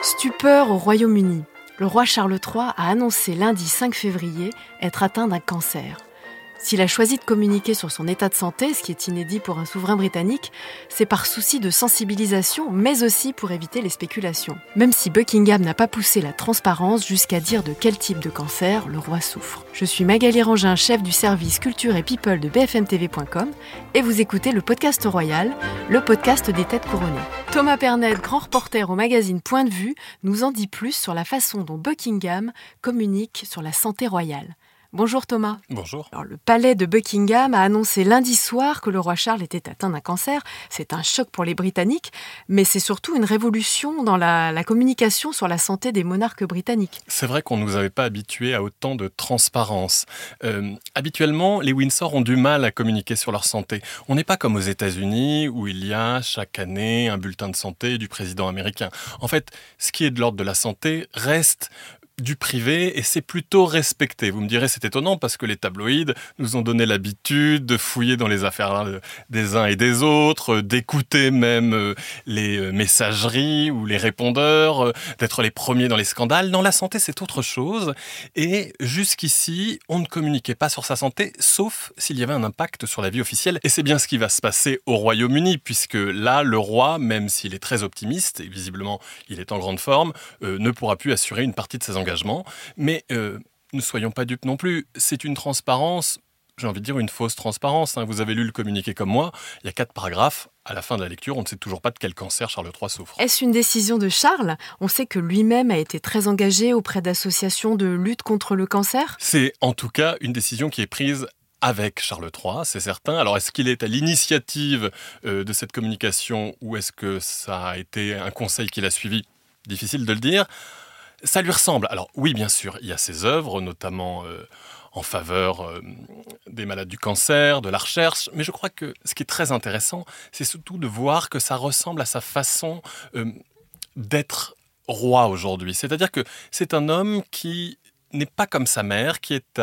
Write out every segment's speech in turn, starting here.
Stupeur au Royaume-Uni. Le roi Charles III a annoncé lundi 5 février être atteint d'un cancer. S'il a choisi de communiquer sur son état de santé, ce qui est inédit pour un souverain britannique, c'est par souci de sensibilisation, mais aussi pour éviter les spéculations. Même si Buckingham n'a pas poussé la transparence jusqu'à dire de quel type de cancer le roi souffre. Je suis Magali Rangin, chef du service culture et people de bfmtv.com, et vous écoutez le podcast royal, le podcast des têtes couronnées. Thomas Pernet, grand reporter au magazine Point de vue, nous en dit plus sur la façon dont Buckingham communique sur la santé royale. Bonjour Thomas. Bonjour. le palais de Buckingham a annoncé lundi soir que le roi Charles était atteint d'un cancer. C'est un choc pour les Britanniques, mais c'est surtout une révolution dans la, communication sur la santé des monarques britanniques. C'est vrai qu'on ne nous avait pas habitués à autant de transparence. Euh, habituellement, les Windsor ont du mal à communiquer sur leur santé. On n'est pas comme aux États-Unis où il y a chaque année un bulletin de santé du président américain. En fait, ce qui est de l'ordre de la santé reste du privé et c'est plutôt respecté. Vous me direz c'est étonnant parce que les tabloïds nous ont donné l'habitude de fouiller dans les affaires des uns et des autres, d'écouter même euh, les euh, messageries ou les répondeurs, euh, d'être les premiers dans les scandales. Dans la santé c'est autre chose et jusqu'ici on ne communiquait pas sur sa santé sauf s'il y avait un impact sur la vie officielle et c'est bien ce qui va se passer au Royaume-Uni puisque là le roi même s'il est très optimiste et visiblement il est en grande forme ne pourra plus assurer une partie de ses engagements mais euh, ne soyons pas dupes non plus. C'est une transparence j'ai envie de dire une fausse transparence. Hein. Vous avez lu le communiqué comme moi, il y a quatre paragraphes. À la fin de la lecture, on ne sait toujours pas de quel cancer Charles III souffre. Est-ce une décision de Charles? On sait que lui-même a été très engagé auprès d'associations de lutte contre le cancer? C'est en tout cas une décision qui est prise avec Charles III, c'est certain. Alors, est-ce qu'il est à l'initiative euh, de cette communication ou est-ce que ça a été un conseil qu'il a suivi? Difficile de le dire ça lui ressemble. Alors oui, bien sûr, il y a ses œuvres, notamment euh, en faveur euh, des malades du cancer, de la recherche, mais je crois que ce qui est très intéressant, c'est surtout de voir que ça ressemble à sa façon euh, d'être roi aujourd'hui. C'est-à-dire que c'est un homme qui n'est pas comme sa mère, qui est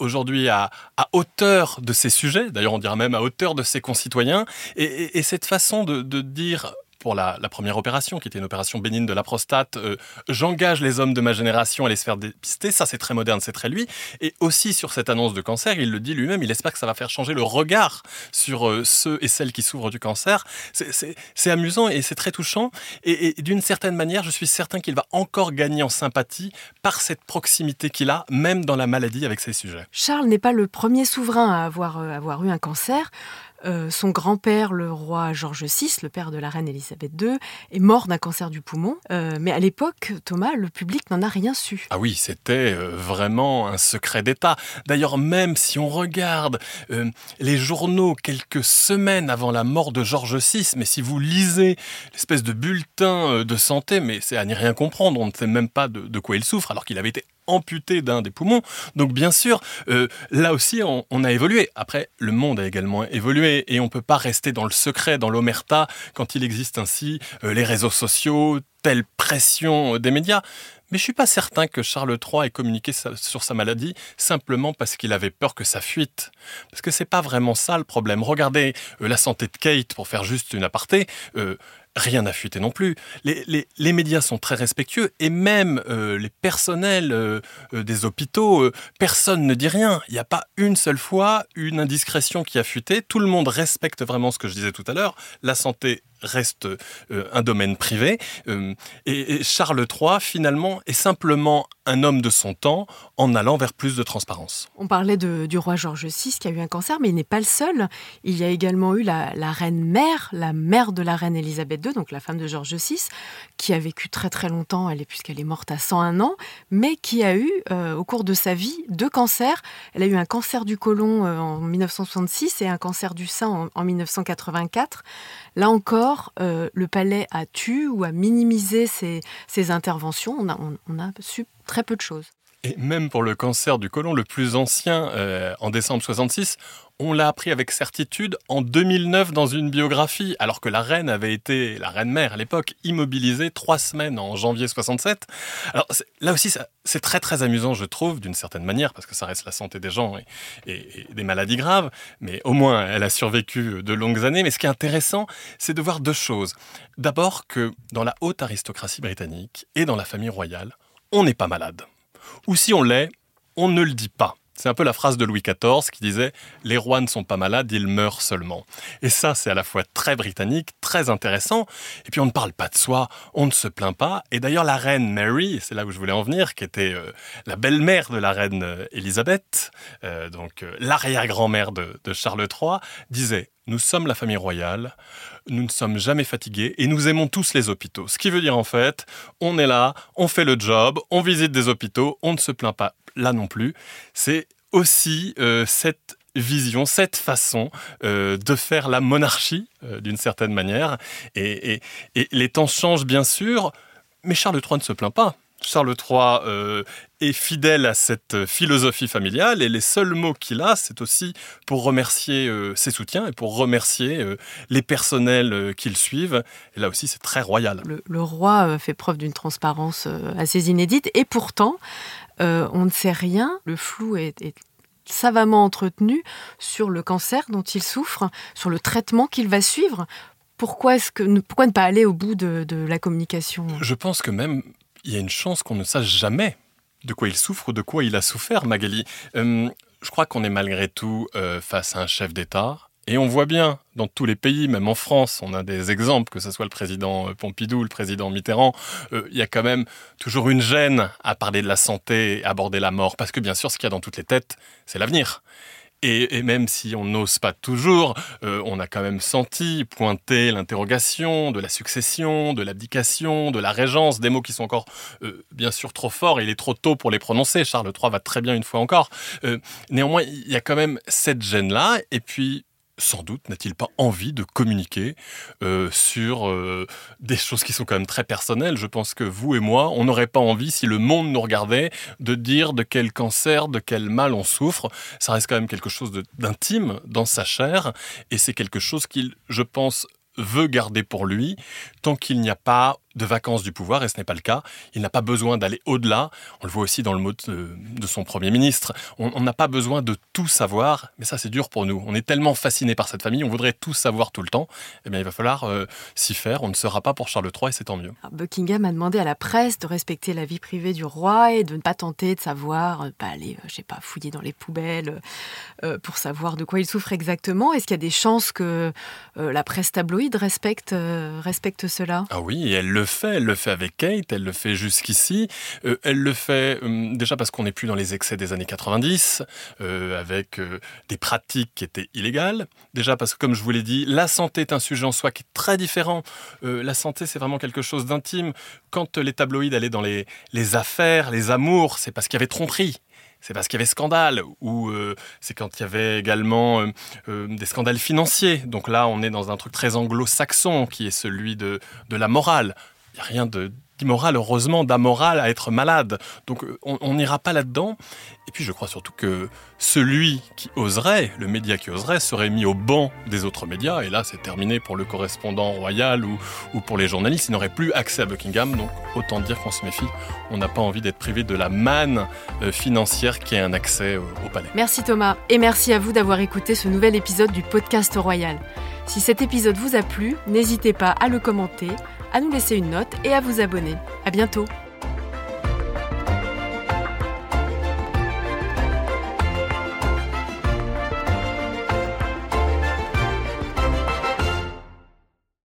aujourd'hui à, hauteur de ses sujets, d'ailleurs on dirait même à hauteur de ses concitoyens, et, cette façon de dire pour la, première opération, qui était une opération bénigne de la prostate, euh, j'engage les hommes de ma génération à les se faire dépister. Ça, c'est très moderne, c'est très lui. Et aussi sur cette annonce de cancer, il le dit lui-même, il espère que ça va faire changer le regard sur euh, ceux et celles qui souffrent du cancer. C'est amusant et c'est très touchant. Et, d'une certaine manière, je suis certain qu'il va encore gagner en sympathie par cette proximité qu'il a, même dans la maladie avec ses sujets. Charles n'est pas le premier souverain à avoir, euh, avoir eu un cancer. Euh, son grand-père, le roi George VI, le père de la reine Elisabeth II, est mort d'un cancer du poumon. Euh, mais à l'époque, Thomas, le public n'en a rien su. Ah oui, c'était euh, vraiment un secret d'État. D'ailleurs, même si on regarde les journaux quelques semaines avant la mort de George VI, mais si vous lisez l'espèce de bulletin de santé, mais c'est à n'y rien comprendre, on ne sait même pas de quoi il souffre, alors qu'il avait été amputé d'un des poumons. Donc bien sûr, euh, là aussi, on, a évolué. Après, le monde a également évolué et on ne peut pas rester dans le secret, dans l'omerta, quand il existe ainsi euh, les réseaux sociaux, telle pression des médias. Mais je suis pas certain que Charles III ait communiqué sur sa maladie simplement parce qu'il avait peur que ça fuite. Parce que c'est pas vraiment ça le problème. Regardez euh, la santé de Kate, pour faire juste une aparté rien n'a fuité non plus. Les, médias sont très respectueux et même euh, les personnels euh, euh, des hôpitaux, personne ne dit rien. Il n'y a pas une seule fois une indiscrétion qui a fuité. Tout le monde respecte vraiment ce que je disais tout à l'heure. La santé reste un domaine privé. Et, Charles III, finalement, est simplement un homme de son temps en allant vers plus de transparence. On parlait du roi George VI qui a eu un cancer, mais il n'est pas le seul. Il y a également eu la, reine mère, la mère de la reine Elisabeth Donc la femme de George VI, qui a vécu très très longtemps, elle est, puisqu'elle est morte à 101 ans, mais qui a eu euh, au cours de sa vie deux cancers. Elle a eu un cancer du côlon en 1966 et un cancer du sein en, en 1984. Là encore, euh, le palais a tué ou a minimisé ces, interventions. On a, su très peu de choses. Et même pour le cancer du côlon le plus ancien, euh, en décembre 66, on l'a appris avec certitude en 2009 dans une biographie, alors que la reine avait été, la reine mère à l'époque, immobilisée trois semaines en janvier 67. Alors là aussi, c'est très très amusant, je trouve, d'une certaine manière, parce que ça reste la santé des gens et, des maladies graves, mais au moins elle a survécu de longues années. Mais ce qui est intéressant, c'est de voir deux choses. D'abord que dans la haute aristocratie britannique et dans la famille royale, on n'est pas malade. Ou si on l'est, on ne le dit pas. C'est un peu la phrase de Louis XIV qui disait Les rois ne sont pas malades, ils meurent seulement. Et ça, c'est à la fois très britannique, très intéressant. Et puis on ne parle pas de soi, on ne se plaint pas. Et d'ailleurs, la reine Mary, c'est là où je voulais en venir, qui était euh, la belle-mère de la reine euh, Élisabeth, euh, donc l'arrière-grand-mère de, de Charles III, disait nous sommes la famille royale, nous ne sommes jamais fatigués et nous aimons tous les hôpitaux. Ce qui veut dire en fait, on est là, on fait le job, on visite des hôpitaux, on ne se plaint pas là non plus. C'est aussi euh, cette vision, cette façon euh, de faire la monarchie euh, d'une certaine manière. et, les temps changent bien sûr, mais Charles III ne se plaint pas. Charles III est fidèle à cette philosophie familiale et les seuls mots qu'il a, c'est aussi pour remercier ses soutiens et pour remercier les personnels qu'il suivent. Et là aussi, c'est très royal. Le, roi fait preuve d'une transparence assez inédite et pourtant, on ne sait rien. Le flou est, savamment entretenu sur le cancer dont il souffre, sur le traitement qu'il va suivre. Pourquoi, ne pas aller au bout de, la communication Je pense que même il y a une chance qu'on ne sache jamais de quoi il souffre ou de quoi il a souffert, Magali. Euh, je crois qu'on est malgré tout euh, face à un chef d'État. Et on voit bien dans tous les pays, même en France, on a des exemples, que ce soit le président euh, Pompidou, le président Mitterrand, il y a quand même toujours une gêne à parler de la santé et aborder la mort. Parce que bien sûr, ce qu'il y a dans toutes les têtes, c'est l'avenir. Et, même si on n'ose pas toujours, euh, on a quand même senti pointer l'interrogation de la succession, de l'abdication, de la régence, des mots qui sont encore euh, bien sûr trop forts. Il est trop tôt pour les prononcer. Charles III va très bien une fois encore. Euh, néanmoins, il y a quand même cette gêne-là. Et puis, sans doute n'a-t-il pas envie de communiquer euh, sur euh, des choses qui sont quand même très personnelles. Je pense que vous et moi, on n'aurait pas envie, si le monde nous regardait, de dire de quel cancer, de quel mal on souffre. Ça reste quand même quelque chose d'intime dans sa chair, et c'est quelque chose qu'il, je pense, veut garder pour lui tant qu'il n'y a pas de vacances du pouvoir, et ce n'est pas le cas. Il n'a pas besoin d'aller au-delà. On le voit aussi dans le mot de, son Premier ministre. On n'a pas besoin de tout savoir, mais ça c'est dur pour nous. On est tellement fasciné par cette famille, on voudrait tout savoir tout le temps. Eh bien, il va falloir euh, s'y faire. On ne sera pas pour Charles III, et c'est tant mieux. Buckingham a demandé à la presse de respecter la vie privée du roi et de ne pas tenter de savoir, euh, pas aller, euh, je sais pas, fouiller dans les poubelles pour savoir de quoi il souffre exactement. Est-ce qu'il y a des chances que la presse tabloïde respecte, respecte cela? Ah oui, elle le fait, elle le fait avec Kate, elle le fait jusqu'ici. Euh, elle le fait euh, déjà parce qu'on n'est plus dans les excès des années 90, euh, avec des pratiques qui étaient illégales. Déjà parce que, comme je vous l'ai dit, la santé est un sujet en soi qui est très différent. la santé, c'est vraiment quelque chose d'intime. Quand les tabloïds allaient dans les, affaires, les amours, c'est parce qu'il y avait tromperie c'est parce qu'il y avait scandale, ou euh, c'est quand il y avait également euh, euh, des scandales financiers. Donc là, on est dans un truc très anglo-saxon, qui est celui de la morale. N'y a rien d'immoral, heureusement, d'amoral à être malade. Donc on n'ira pas là-dedans. Et puis je crois surtout que celui qui oserait, le média qui oserait, serait mis au banc des autres médias. Et là, c'est terminé pour le correspondant royal ou, ou pour les journalistes. Ils n'auraient plus accès à Buckingham. Donc autant dire qu'on se méfie. On n'a pas envie d'être privé de la manne euh, financière qui est un accès au palais. Merci Thomas. Et merci à vous d'avoir écouté ce nouvel épisode du podcast royal. Si cet épisode vous a plu, n'hésitez pas à le commenter, à nous laisser une note et à vous abonner. À bientôt!